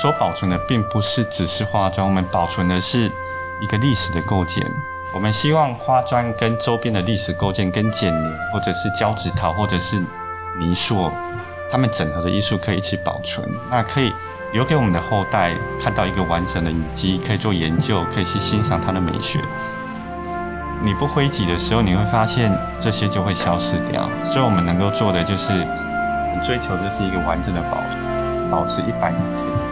所保存的并不是只是花砖，我们保存的是一个历史的构件。我们希望花砖跟周边的历史构件、跟剪黏，或者是交趾陶，或者是泥塑，它们整合的艺术可以一起保存，那可以留给我们的后代看到一个完整的遗迹，可以做研究，可以去欣赏它的美学。你不挥击的时候，你会发现这些就会消失掉。所以我们能够做的就是追求的是一个完整的保存，保持一百年前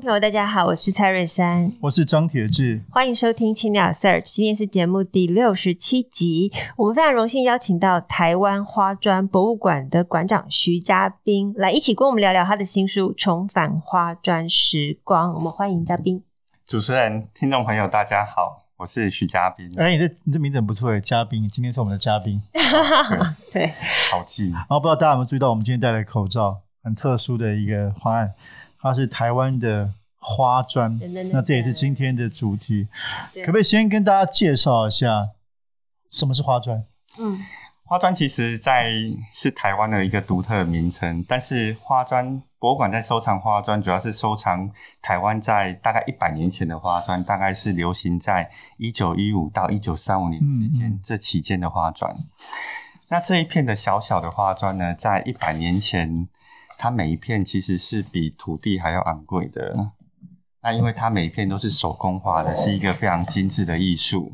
众朋友，大家好，我是蔡瑞珊，我是张铁志，欢迎收听青鸟 Search，今天是节目第六十七集，我们非常荣幸邀请到台湾花砖博物馆的馆长徐嘉宾来一起跟我们聊聊他的新书《重返花砖时光》，我们欢迎嘉宾。主持人、听众朋友，大家好，我是徐嘉宾。哎，你这你这名字很不错哎，嘉宾，今天是我们的嘉宾，对，好记。然后不知道大家有没有注意到，我们今天戴的口罩，很特殊的一个方案。它是台湾的花砖，那这也是今天的主题。可不可以先跟大家介绍一下什么是花砖？嗯，花砖其实在是台湾的一个独特的名称，但是花砖博物馆在收藏花砖，主要是收藏台湾在大概一百年前的花砖，大概是流行在一九一五到一九三五年之间嗯嗯这期间的花砖。那这一片的小小的花砖呢，在一百年前。它每一片其实是比土地还要昂贵的，那因为它每一片都是手工画的，是一个非常精致的艺术。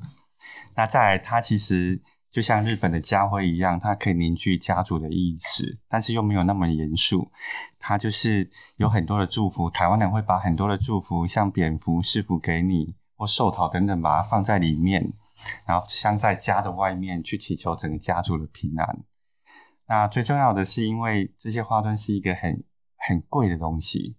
那再来，它其实就像日本的家徽一样，它可以凝聚家族的意识，但是又没有那么严肃。它就是有很多的祝福，台湾人会把很多的祝福，像蝙蝠赐福给你或寿桃等等，把它放在里面，然后镶在家的外面，去祈求整个家族的平安。那最重要的是，因为这些花砖是一个很很贵的东西，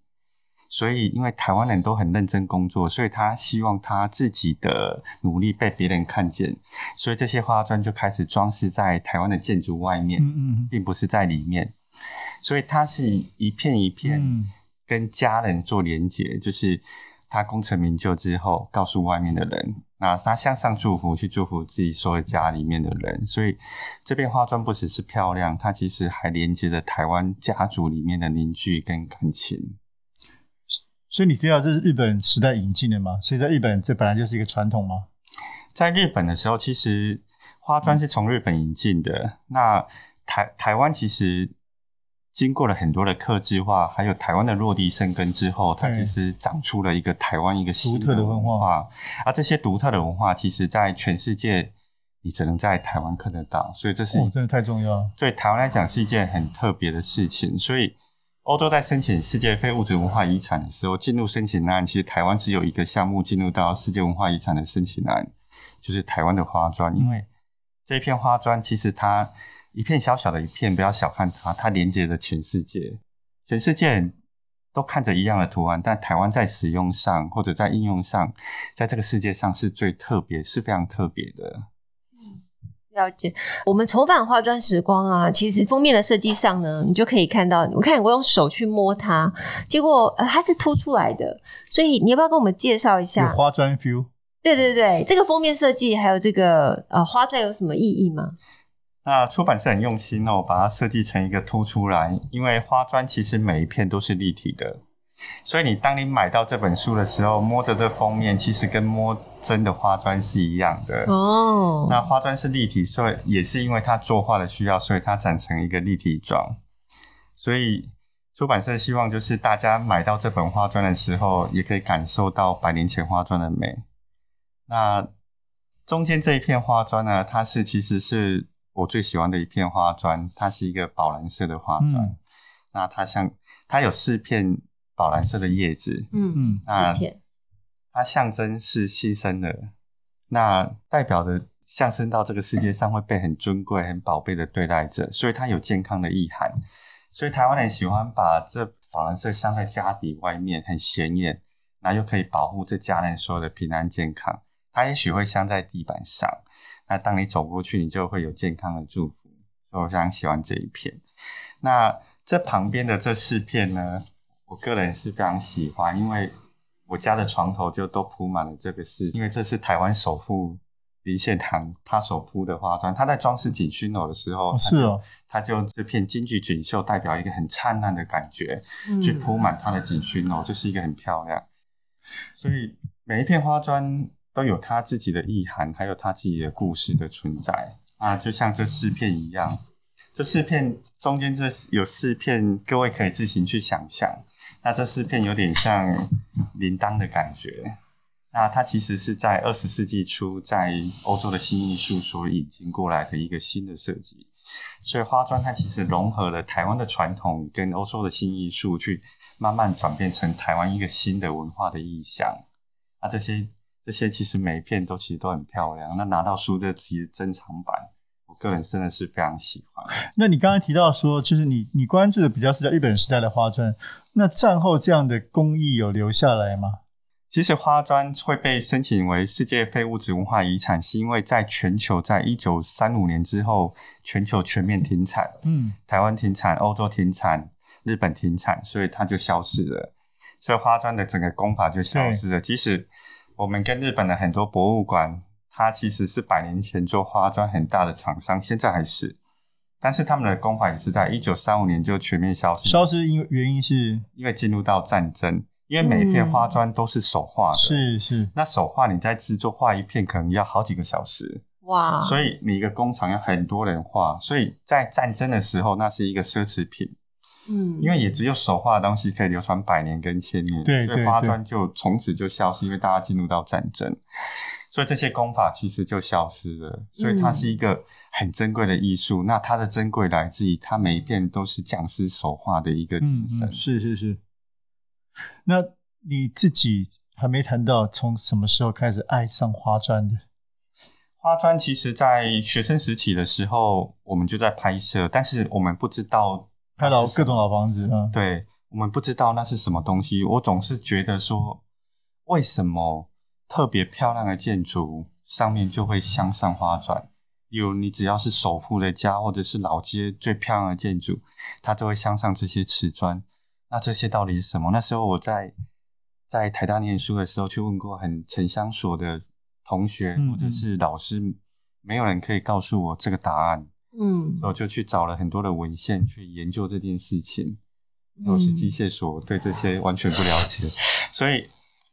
所以因为台湾人都很认真工作，所以他希望他自己的努力被别人看见，所以这些花砖就开始装饰在台湾的建筑外面，并不是在里面，所以它是一片一片跟家人做连接，就是他功成名就之后，告诉外面的人。那他向上祝福，去祝福自己所有家里面的人，所以这边花砖不只是漂亮，它其实还连接着台湾家族里面的凝聚跟感情。所以你知道这是日本时代引进的吗？所以在日本这本来就是一个传统吗？在日本的时候，其实花砖是从日本引进的。嗯、那台台湾其实。经过了很多的客制化，还有台湾的落地生根之后，它其实长出了一个台湾一个新的文化。而这些独特的文化，其实在全世界你只能在台湾看得到，所以这是、哦、真的太重要。对台湾来讲是一件很特别的事情。所以欧洲在申请世界非物质文化遗产的时候，进入申请案，其实台湾只有一个项目进入到世界文化遗产的申请案，就是台湾的花砖，因为这一片花砖其实它。一片小小的一片，不要小看它，它连接着全世界，全世界都看着一样的图案，但台湾在使用上或者在应用上，在这个世界上是最特别，是非常特别的。嗯，了解。我们重返花砖时光啊，其实封面的设计上呢，你就可以看到，我看我用手去摸它，结果呃它是凸出来的，所以你要不要跟我们介绍一下花砖 feel？对对对，这个封面设计还有这个呃花砖有什么意义吗？那出版社很用心哦，把它设计成一个凸出来，因为花砖其实每一片都是立体的，所以你当你买到这本书的时候，摸着这封面，其实跟摸真的花砖是一样的哦。那花砖是立体，所以也是因为它作画的需要，所以它展成一个立体状。所以出版社希望就是大家买到这本花砖的时候，也可以感受到百年前花砖的美。那中间这一片花砖呢，它是其实是。我最喜欢的一片花砖，它是一个宝蓝色的花砖。嗯、那它像，它有四片宝蓝色的叶子。嗯嗯，那它象征是新生的那代表的象征到这个世界上会被很尊贵、很宝贝的对待着，所以它有健康的意涵。所以台湾人喜欢把这宝蓝色镶在家底外面，很显眼，那又可以保护这家人所有的平安健康。它也许会镶在地板上，那当你走过去，你就会有健康的祝福。所以我非常喜欢这一片。那这旁边的这四片呢，我个人是非常喜欢，因为我家的床头就都铺满了这个是，因为这是台湾首富林献堂他所铺的花砖。他在装饰锦薰楼的时候，是哦，他就这片金桔锦绣代表一个很灿烂的感觉，嗯、去铺满他的锦薰楼，这是一个很漂亮。所以每一片花砖都有他自己的意涵，还有他自己的故事的存在啊，就像这四片一样，这四片中间这有四片，各位可以自行去想象。那这四片有点像铃铛的感觉，那它其实是在二十世纪初在欧洲的新艺术所引进过来的一个新的设计，所以花砖它其实融合了台湾的传统跟欧洲的新艺术，去慢慢转变成台湾一个新的文化的意象。那这些这些其实每一片都其实都很漂亮。那拿到书这其实珍藏版。我个人真的是非常喜欢。那你刚才提到说，就是你你关注的比较是在日本时代的花砖，那战后这样的工艺有留下来吗？其实花砖会被申请为世界非物质文化遗产，是因为在全球在一九三五年之后，全球全面停产，嗯，台湾停产，欧洲停产，日本停产，所以它就消失了，所以花砖的整个工法就消失了。即使我们跟日本的很多博物馆。它其实是百年前做花砖很大的厂商，现在还是，但是他们的工法也是在一九三五年就全面消失。消失因原因是因为进入到战争，因为每一片花砖都是手画的，是是。那手画你在制作画一片可能要好几个小时，哇！所以你一个工厂要很多人画，所以在战争的时候那是一个奢侈品，嗯，因为也只有手画的东西可以流传百年跟千年，对，所以花砖就从此就消失，因为大家进入到战争。所以这些功法其实就消失了，所以它是一个很珍贵的艺术。嗯、那它的珍贵来自于它每一片都是匠师手画的一个精神。嗯嗯，是是是。那你自己还没谈到从什么时候开始爱上花砖的？花砖其实，在学生时期的时候，我们就在拍摄，但是我们不知道拍老各种老房子。嗯，对，我们不知道那是什么东西。我总是觉得说，为什么？特别漂亮的建筑上面就会镶上花砖，有你只要是首富的家或者是老街最漂亮的建筑，它都会镶上这些瓷砖。那这些到底是什么？那时候我在在台大念书的时候，去问过很城乡所的同学或者是老师，嗯嗯，没有人可以告诉我这个答案。嗯，我就去找了很多的文献去研究这件事情。我是机械所，对这些完全不了解，所以。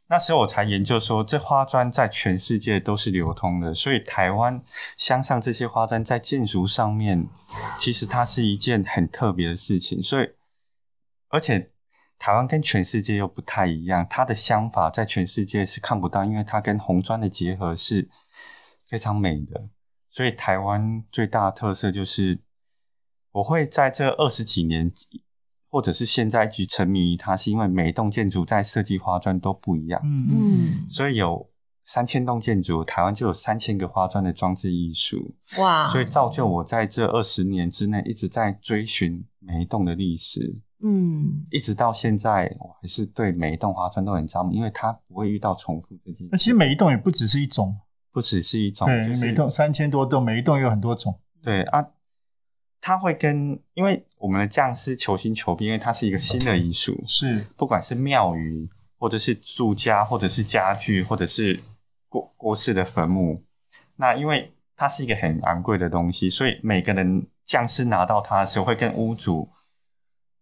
那时候我才研究说，这花砖在全世界都是流通的，所以台湾镶上这些花砖在建筑上面，其实它是一件很特别的事情。所以，而且台湾跟全世界又不太一样，它的镶法在全世界是看不到，因为它跟红砖的结合是非常美的。所以台湾最大的特色就是，我会在这二十几年。或者是现在去沉迷于它，是因为每一栋建筑在设计花砖都不一样。嗯嗯，所以有三千栋建筑，台湾就有三千个花砖的装置艺术。哇！所以造就我在这二十年之内一直在追寻每一栋的历史。嗯，一直到现在，我还是对每一栋花砖都很着迷，因为它不会遇到重复这件事。那其实每一栋也不只是一种，不只是一种。对，就是、每一栋三千多栋，每一栋有很多种。对啊。它会跟，因为我们的匠师求新求变，因为它是一个新的艺术，是不管是庙宇，或者是住家，或者是家具，或者是过过世的坟墓，那因为它是一个很昂贵的东西，所以每个人匠师拿到它的时候，会跟屋主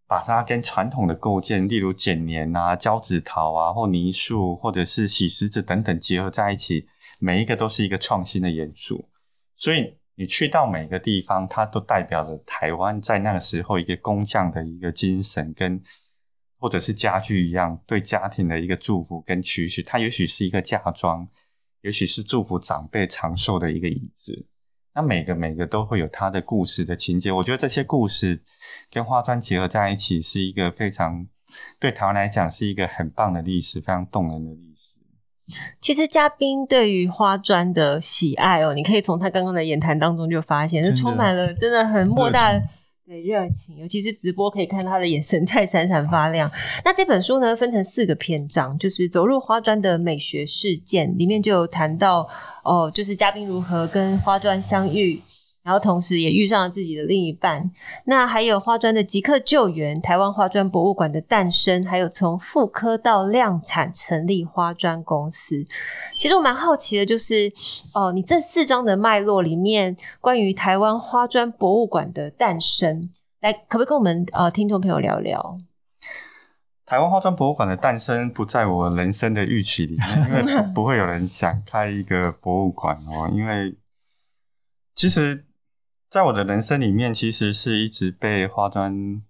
把它跟传统的构件，例如剪黏啊、胶纸陶啊，或泥塑，或者是洗石子等等结合在一起，每一个都是一个创新的元素，所以。你去到每个地方，它都代表着台湾在那个时候一个工匠的一个精神，跟或者是家具一样对家庭的一个祝福跟期许。它也许是一个嫁妆，也许是祝福长辈长寿的一个椅子。那每个每个都会有它的故事的情节。我觉得这些故事跟花砖结合在一起，是一个非常对台湾来讲是一个很棒的历史，非常动人的历史。其实嘉宾对于花砖的喜爱哦，你可以从他刚刚的言谈当中就发现，是充满了真的很莫大的对热情，尤其是直播可以看到他的眼神在闪闪发亮。那这本书呢，分成四个篇章，就是走入花砖的美学事件，里面就有谈到哦，就是嘉宾如何跟花砖相遇。然后同时也遇上了自己的另一半，那还有花砖的即刻救援，台湾花砖博物馆的诞生，还有从复刻到量产成立花砖公司。其实我蛮好奇的，就是哦，你这四章的脉络里面，关于台湾花砖博物馆的诞生，来可不可以跟我们呃听众朋友聊聊？台湾花砖博物馆的诞生不在我人生的预期里面，因为不会有人想开一个博物馆哦，因为其实。在我的人生里面，其实是一直被花砖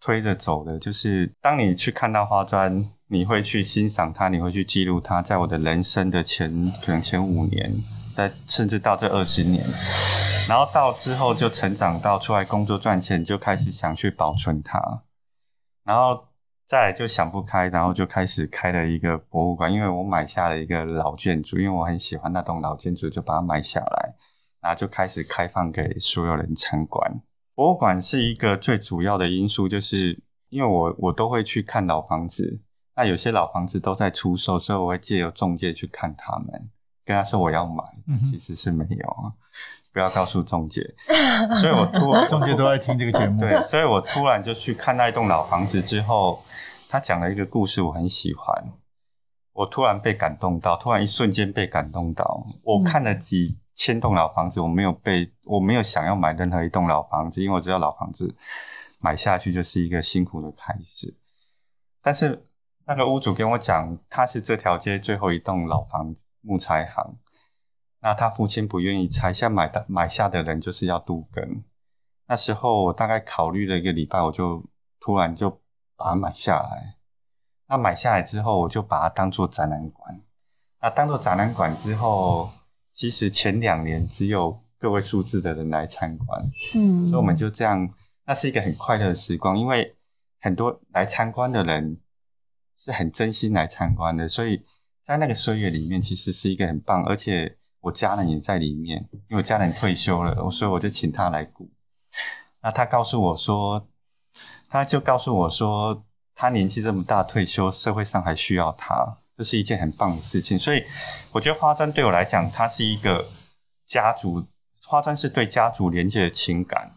推着走的。就是当你去看到花砖，你会去欣赏它，你会去记录它。在我的人生的前可能前五年，在甚至到这二十年，然后到之后就成长到出来工作赚钱，就开始想去保存它，然后再来就想不开，然后就开始开了一个博物馆。因为我买下了一个老建筑，因为我很喜欢那栋老建筑，就把它买下来。然后就开始开放给所有人参观。博物馆是一个最主要的因素，就是因为我我都会去看老房子，那有些老房子都在出售，所以我会借由中介去看他们，跟他说我要买，其实是没有啊，不要告诉中介。所以我突然中介都在听这个节目，对，所以我突然就去看那一栋老房子之后，他讲了一个故事，我很喜欢，我突然被感动到，突然一瞬间被感动到，我看了几。千栋老房子，我没有被，我没有想要买任何一栋老房子，因为我知道老房子买下去就是一个辛苦的开始。但是那个屋主跟我讲，他是这条街最后一栋老房子，木材行。那他父亲不愿意拆下，买的买下的人就是要都更。那时候我大概考虑了一个礼拜，我就突然就把它买下来。那买下来之后，我就把它当做展览馆。那当做展览馆之后。其实前两年只有个位数字的人来参观，嗯，所以我们就这样，那是一个很快乐的时光，因为很多来参观的人是很真心来参观的，所以在那个岁月里面，其实是一个很棒，而且我家人也在里面，因为我家人退休了，所以我就请他来顾。那他告诉我说，他就告诉我说，他年纪这么大退休，社会上还需要他。这是一件很棒的事情，所以我觉得花砖对我来讲，它是一个家族。花砖是对家族连接的情感，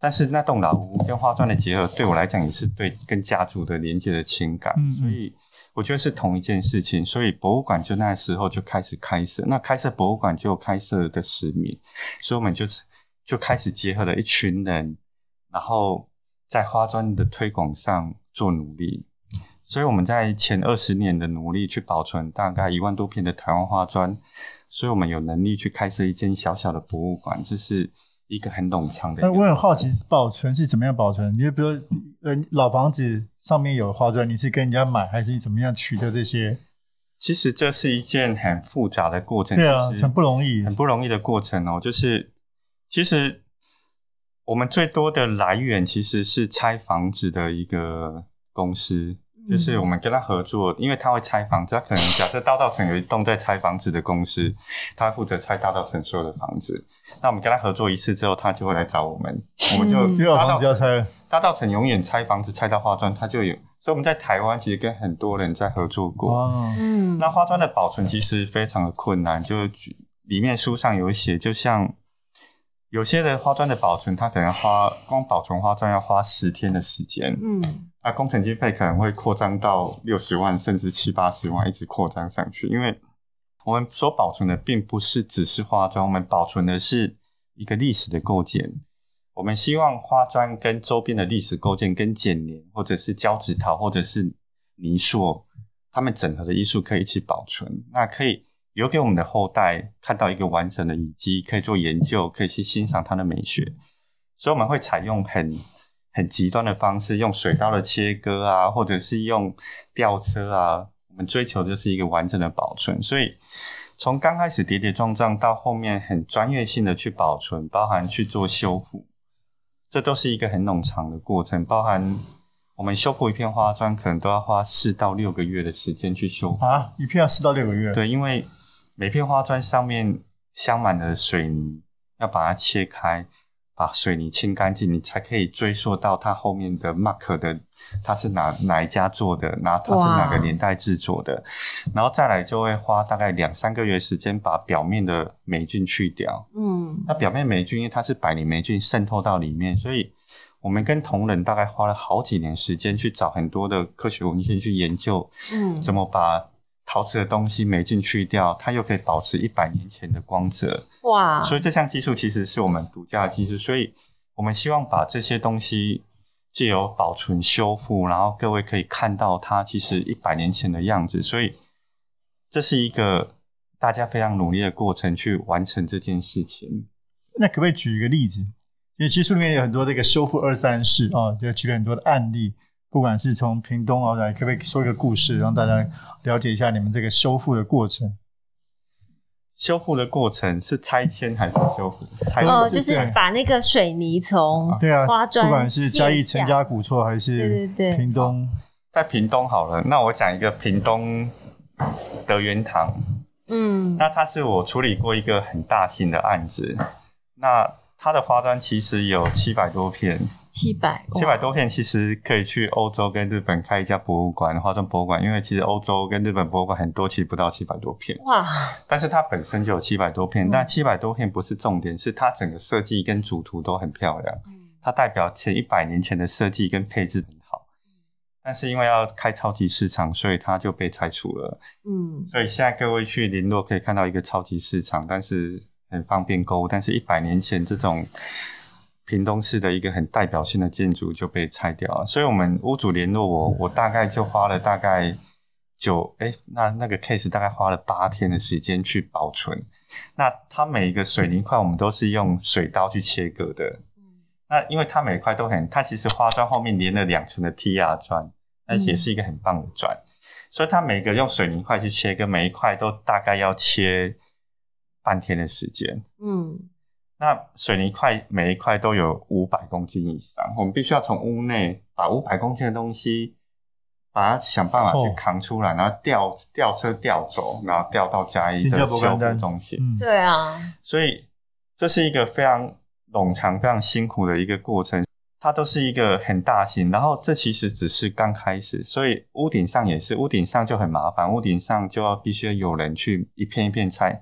但是那栋老屋跟花砖的结合，对我来讲也是对跟家族的连接的情感。所以我觉得是同一件事情。所以博物馆就那时候就开始开设，那开设博物馆就有开设的使命，所以我们就就开始结合了一群人，然后在花砖的推广上做努力。所以我们在前二十年的努力去保存大概一万多片的台湾花砖，所以我们有能力去开设一间小小的博物馆，这是一个很冗长的。我很好奇，保存是怎么样保存？你就比如说，呃，老房子上面有花砖，你是跟人家买，还是你怎么样取得这些？其实这是一件很复杂的过程，对啊，很不容易，很不容易的过程哦。就是其实我们最多的来源其实是拆房子的一个公司。就是我们跟他合作，因为他会拆房子，他可能假设大道城有一栋在拆房子的公司，他会负责拆大道城所有的房子。那我们跟他合作一次之后，他就会来找我们，我们就大稻埕大道城永远拆房子拆到花砖，他就有。所以我们在台湾其实跟很多人在合作过。嗯，那花砖的保存其实非常的困难，就里面书上有写，就像有些的花砖的保存，它可能花光保存花砖要花十天的时间。嗯。那工程经费可能会扩张到六十万，甚至七八十万，一直扩张上去。因为我们所保存的并不是只是花砖，我们保存的是一个历史的构建。我们希望花砖跟周边的历史构建、跟剪黏，或者是胶纸陶，或者是泥塑，它们整合的艺术可以一起保存。那可以留给我们的后代看到一个完整的遗迹，可以做研究，可以去欣赏它的美学。所以我们会采用很。很极端的方式，用水刀的切割啊，或者是用吊车啊，我们追求就是一个完整的保存。所以从刚开始跌跌撞撞，到后面很专业性的去保存，包含去做修复，这都是一个很冗长的过程。包含我们修复一片花砖可能都要花四到六个月的时间去修复啊，一片要四到六个月。对，因为每片花砖上面镶满了水泥，要把它切开。把水泥清干净，你才可以追溯到它后面的 mark 的，它是哪哪一家做的，然后它是哪个年代制作的，然后再来就会花大概两三个月时间把表面的霉菌去掉。嗯，那表面霉菌因为它是百年霉菌渗透到里面，所以我们跟同仁大概花了好几年时间去找很多的科学文献去研究，嗯，怎么把。陶瓷的东西霉菌去掉，它又可以保持一百年前的光泽。哇！所以这项技术其实是我们独家的技术，所以我们希望把这些东西借由保存、修复，然后各位可以看到它其实一百年前的样子。所以这是一个大家非常努力的过程去完成这件事情。那可不可以举一个例子？因为其实书里面有很多这个修复二三事啊，就举了很多的案例。不管是从屏东而来，可不可以说一个故事，让大家了解一下你们这个修复的过程？修复的过程是拆迁还是修复？拆哦，就是把那个水泥从对啊花砖，不管是嘉义陈家古厝还是对对对屏东，在屏东好了。那我讲一个屏东德元堂，嗯，那它是我处理过一个很大型的案子，那它的花砖其实有七百多片。七百七百多片，其实可以去欧洲跟日本开一家博物馆，花砖博物馆。因为其实欧洲跟日本博物馆很多，其实不到七百多片。哇！但是它本身就有七百多片，嗯、但七百多片不是重点，是它整个设计跟主图都很漂亮。嗯、它代表前一百年前的设计跟配置很好。但是因为要开超级市场，所以它就被拆除了。嗯。所以现在各位去麟洛可以看到一个超级市场，但是很方便购物。但是一百年前这种。屏东市的一个很代表性的建筑就被拆掉了，所以我们屋主联络我，我大概就花了大概九哎，那那个 case 大概花了八天的时间去保存。那它每一个水泥块，我们都是用水刀去切割的。那因为它每一块都很，它其实花砖后面连了两层的 TR 砖，而且是一个很棒的砖，所以它每一个用水泥块去切割，每一块都大概要切半天的时间。嗯。那水泥块每一块都有五百公斤以上，我们必须要从屋内把五百公斤的东西，把它想办法去扛出来，哦、然后吊吊车吊走，然后吊到嘉义的修复中心。嗯、对啊，所以这是一个非常冗长、非常辛苦的一个过程。它都是一个很大型，然后这其实只是刚开始，所以屋顶上也是，屋顶上就很麻烦，屋顶上就要必须要有人去一片一片拆。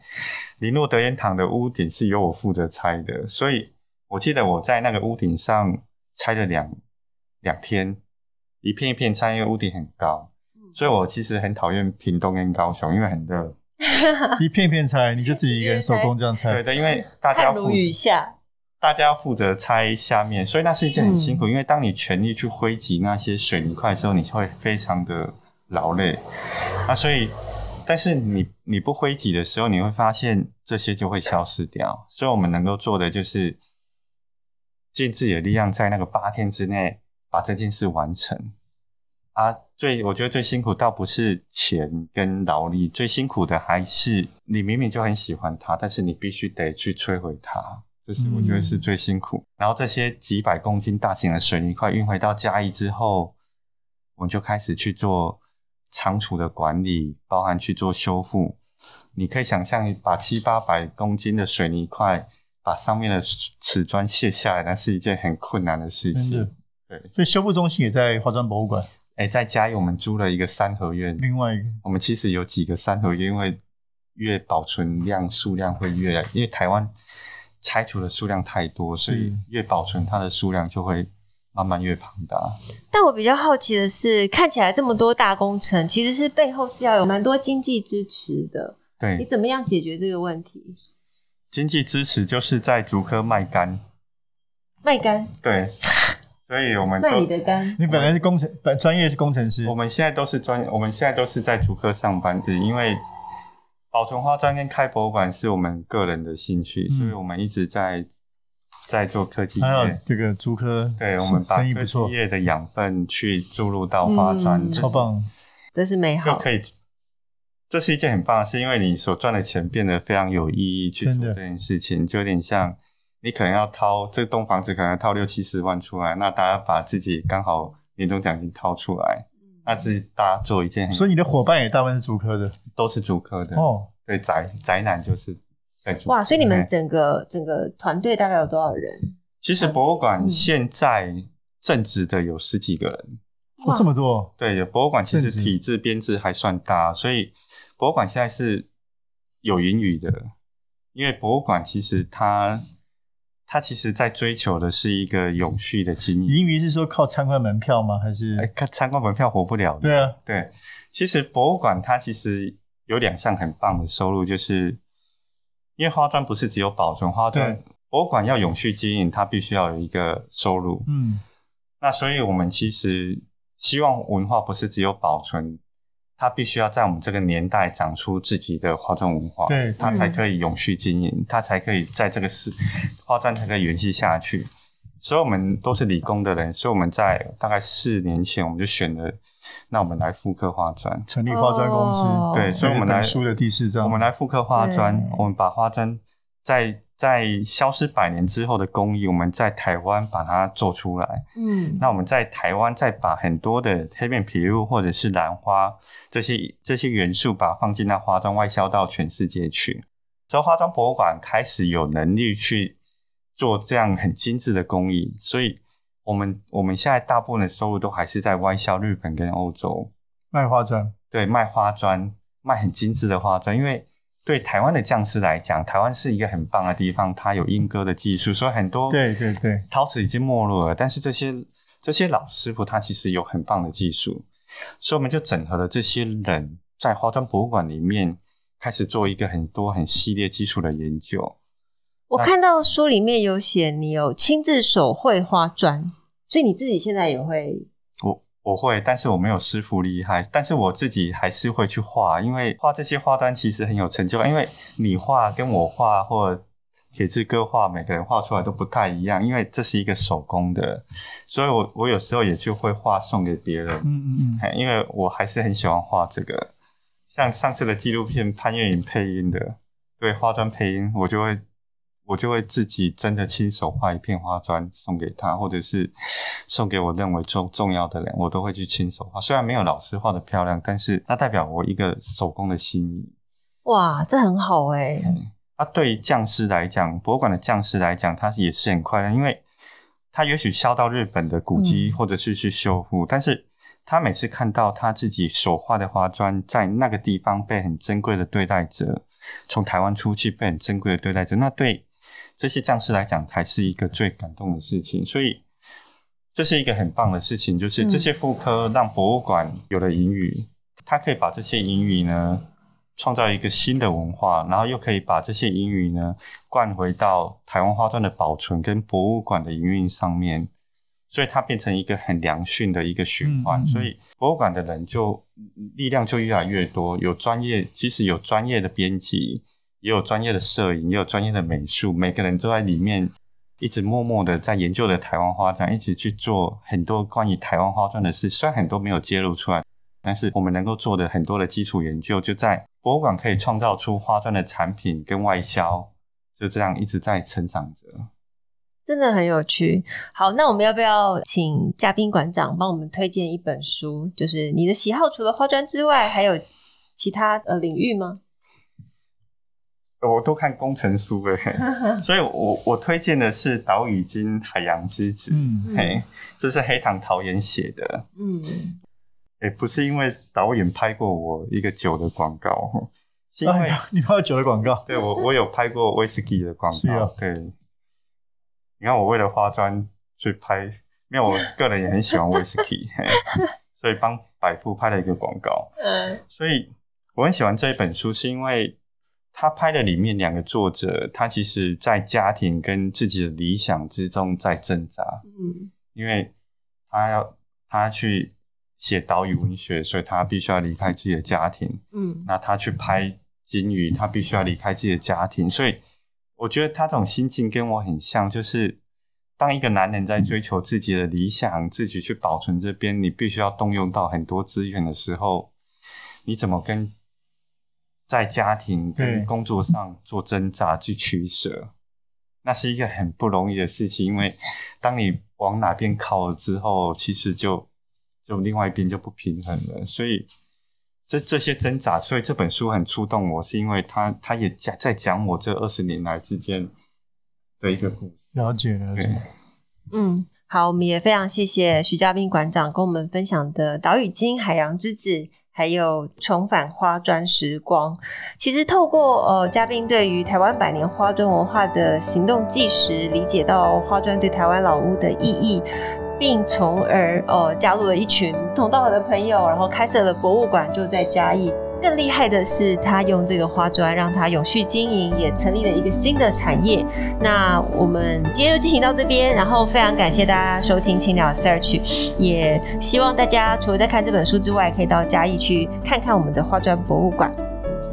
林诺德元堂的屋顶是由我负责拆的，所以我记得我在那个屋顶上拆了两两天，一片一片拆，因为屋顶很高，所以我其实很讨厌屏东跟高雄，因为很热，一片一片拆，你就自己一个人手工这样拆，对对，因为大家要负责。大家要负责拆下面，所以那是一件很辛苦。嗯、因为当你全力去挥击那些水泥块的时候，你会非常的劳累。啊，所以，但是你你不挥击的时候，你会发现这些就会消失掉。所以我们能够做的就是尽自己的力量，在那个八天之内把这件事完成。啊，最我觉得最辛苦倒不是钱跟劳力，最辛苦的还是你明明就很喜欢它，但是你必须得去摧毁它。这是我觉得是最辛苦。嗯、然后这些几百公斤大型的水泥块运回到嘉义之后，我们就开始去做仓储的管理，包含去做修复。你可以想象，把七八百公斤的水泥块，把上面的瓷砖卸下来，那是一件很困难的事情。真的，对。所以修复中心也在花砖博物馆。哎，在嘉义我们租了一个三合院。另外一个，我们其实有几个三合院，因为越保存量数量会越来，因为台湾。拆除的数量太多，所以越保存它的数量就会慢慢越庞大。但我比较好奇的是，看起来这么多大工程，其实是背后是要有蛮多经济支持的。对，你怎么样解决这个问题？经济支持就是在竹科卖干，卖干。对，所以我们卖你的干。你本来是工程，本专业是工程师。我们现在都是专，我们现在都是在竹科上班，是因为。保存花砖跟开博物馆是我们个人的兴趣，嗯、所以我们一直在在做科技业。还有这个竹科，对，我们把科技业的养分去注入到花砖，嗯、超棒，这是美好。就可以，这是一件很棒的事，因为你所赚的钱变得非常有意义去做这件事情，就有点像你可能要掏这栋房子，可能要掏六七十万出来，那大家把自己刚好。年终奖金掏出来，那是大家做一件。所以你的伙伴也大部分是主科的，都是主科的哦。对，宅宅男就是在竹科。哇，所以你们整个整个团队大概有多少人？其实博物馆现在正职的有十几个人。哇，这么多！对，博物馆其实体制编制还算大，所以博物馆现在是有盈余的。因为博物馆其实它它其实在追求的是一个永续的经营。盈余是说靠参观门票吗？还是？看参观门票活不了的。对啊，对。其实博物馆它其实有两项很棒的收入，就是因为花砖不是只有保存花砖，博物馆要永续经营，它必须要有一个收入。嗯。那所以我们其实。希望文化不是只有保存，它必须要在我们这个年代长出自己的花砖文化，对，它才可以永续经营，它才可以在这个市花砖才可以延续下去。所以，我们都是理工的人，所以我们在大概四年前，我们就选了，那我们来复刻花砖，成立花砖公司，哦、对，所以我们来书的第四章，我们来复刻花砖，我们把花砖在。在消失百年之后的工艺，我们在台湾把它做出来。嗯，那我们在台湾再把很多的黑面琵鹭或者是兰花这些这些元素，把它放进那花砖，外销到全世界去。所以花砖博物馆开始有能力去做这样很精致的工艺，所以我们我们现在大部分的收入都还是在外销日本跟欧洲卖花砖。对，卖花砖，卖很精致的花砖，因为。对台湾的匠师来讲，台湾是一个很棒的地方，它有莺歌的技术，所以很多对对对陶瓷已经没落了，但是这些这些老师傅他其实有很棒的技术，所以我们就整合了这些人在花砖博物馆里面开始做一个很多很系列基础的研究。我看到书里面有写你有亲自手绘花砖，所以你自己现在也会。我会，但是我没有师傅厉害。但是我自己还是会去画，因为画这些花砖其实很有成就感。因为你画跟我画，或铁志哥画，每个人画出来都不太一样，因为这是一个手工的。所以我我有时候也就会画送给别人。嗯嗯嗯。因为我还是很喜欢画这个，像上次的纪录片潘越云配音的，对花砖配音，我就会。我就会自己真的亲手画一片花砖送给他，或者是送给我认为重重要的人，我都会去亲手画。虽然没有老师画的漂亮，但是那代表我一个手工的心意。哇，这很好哎、欸。嗯，那对于匠师来讲，博物馆的匠师来讲，他也是很快乐，因为他也许销到日本的古迹，或者是去修复，嗯、但是他每次看到他自己所画的花砖在那个地方被很珍贵的对待着，从台湾出去被很珍贵的对待着，那对。这些将士来讲，才是一个最感动的事情，所以这是一个很棒的事情，就是这些复刻让博物馆有了盈余，他可以把这些盈余呢创造一个新的文化，然后又可以把这些盈余呢灌回到台湾花砖的保存跟博物馆的营运上面，所以它变成一个很良性的一个循环，所以博物馆的人就力量就越来越多，有专业，即使有专业的编辑。也有专业的摄影，也有专业的美术，每个人都在里面一直默默的在研究着台湾花砖，一直去做很多关于台湾花砖的事。虽然很多没有揭露出来，但是我们能够做的很多的基础研究，就在博物馆可以创造出花砖的产品跟外销，就这样一直在成长着。真的很有趣。好，那我们要不要请嘉宾馆长帮我们推荐一本书？就是你的喜好除了花砖之外，还有其他呃领域吗？我都看工程书诶，所以我我推荐的是岛屿经海洋之子，嗯，嘿，这是黑糖桃园写的，嗯，诶，不是因为导演拍过我一个酒的广告，是因为、啊、你拍酒的广告，对我我有拍过威士忌的广告，是啊，对，你看我为了化妆去拍，因为我个人也很喜欢威士忌，嘿，所以帮百富拍了一个广告，嗯，所以我很喜欢这一本书，是因为。他拍的里面两个作者，他其实在家庭跟自己的理想之中在挣扎。嗯，因为他要他去写岛屿文学，所以他必须要离开自己的家庭。嗯，那他去拍金鱼，他必须要离开自己的家庭。所以我觉得他这种心境跟我很像，就是当一个男人在追求自己的理想，自己去保存这边，你必须要动用到很多资源的时候，你怎么跟？在家庭跟工作上做挣扎去取舍，那是一个很不容易的事情。因为 当你往哪边靠了之后，其实就就另外一边就不平衡了。所以这这些挣扎，所以这本书很触动我，是因为他他也讲在讲我这二十年来之间的一个故事。了解了解，嗯。好，我们也非常谢谢徐嘉宾馆长跟我们分享的《岛屿鲸海洋之子》，还有重返花砖时光。其实透过呃嘉宾对于台湾百年花砖文化的行动纪实，理解到花砖对台湾老屋的意义，并从而呃加入了一群同道合的朋友，然后开设了博物馆，就在嘉义。更厉害的是，他用这个花砖让它永续经营，也成立了一个新的产业。那我们今天就进行到这边，然后非常感谢大家收听青鸟 Search，也希望大家除了在看这本书之外，可以到嘉义去看看我们的花砖博物馆。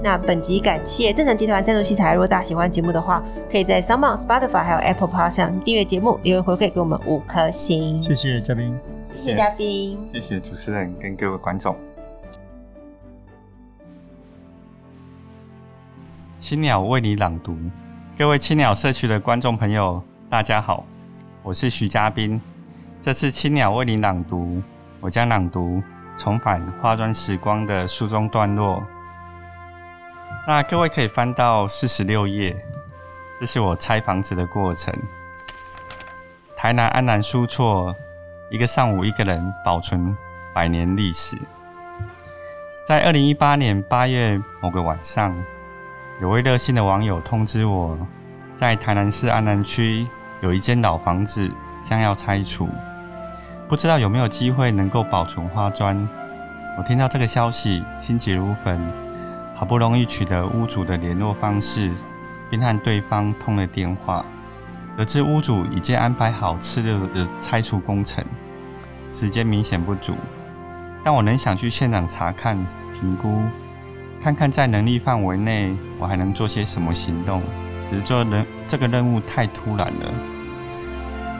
那本集感谢正成集团赞助器材，如果大家喜欢节目的话，可以在 SoundOn Spotify 还有 Apple Podcast 上订阅节目，留言回馈给我们五颗星。谢谢嘉宾，谢谢嘉宾，谢谢主持人跟各位观众。青鸟为你朗读，各位青鸟社区的观众朋友，大家好，我是徐家彬。这次青鸟为你朗读，我将朗读《重返花砖时光》的书中段落。那各位可以翻到四十六页，这是我拆房子的过程。台南安南书厝，一个上午一个人保存百年历史。在二零一八年八月某个晚上。有位热心的网友通知我，在台南市安南区有一间老房子将要拆除，不知道有没有机会能够保存花砖。我听到这个消息，心急如焚，好不容易取得屋主的联络方式，并和对方通了电话，得知屋主已经安排好次日的拆除工程，时间明显不足，但我仍想去现场查看评估。看看在能力范围内，我还能做些什么行动。只是做人这个任务太突然了，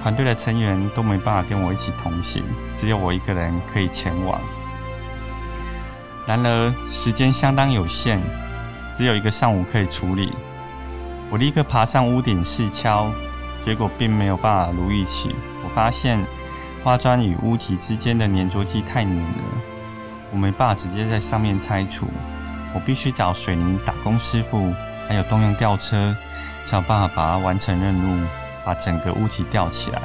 团队的成员都没办法跟我一起同行，只有我一个人可以前往。然而时间相当有限，只有一个上午可以处理。我立刻爬上屋顶试敲，结果并没有办法如预期。我发现花砖与屋脊之间的粘着剂太黏了，我没办法直接在上面拆除。我必须找水泥打工师傅，还有动用吊车，才有办法把它完成任务，把整个屋脊吊起来。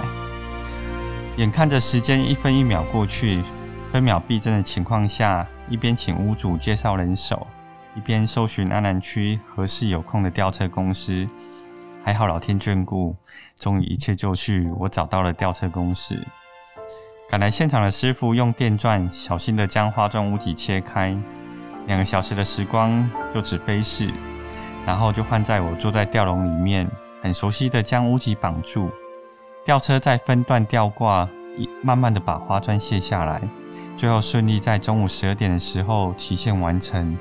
眼看着时间一分一秒过去，分秒必争的情况下，一边请屋主介绍人手，一边搜寻安南区合适有空的吊车公司。还好老天眷顾，终于一切就绪，我找到了吊车公司。赶来现场的师傅用电钻小心地将花砖屋脊切开。两个小时的时光就此飞逝，然后就换在我坐在吊笼里面，很熟悉的将屋脊绑住，吊车再分段吊挂，一慢慢的把花砖卸下来，最后顺利在中午十二点的时候期限完成，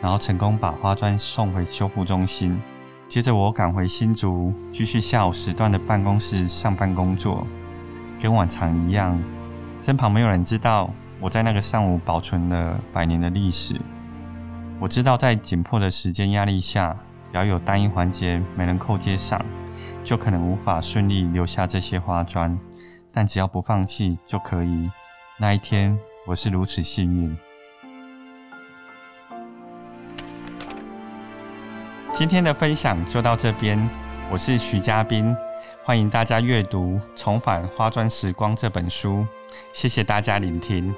然后成功把花砖送回修复中心。接着我赶回新竹，继续下午时段的办公室上班工作，跟往常一样，身旁没有人知道我在那个上午保存了百年的历史。我知道，在紧迫的时间压力下，只要有单一环节没能扣接上，就可能无法顺利留下这些花砖。但只要不放弃就可以。那一天，我是如此幸运。今天的分享就到这边，我是徐家彬，欢迎大家阅读《重返花砖时光》这本书。谢谢大家聆听。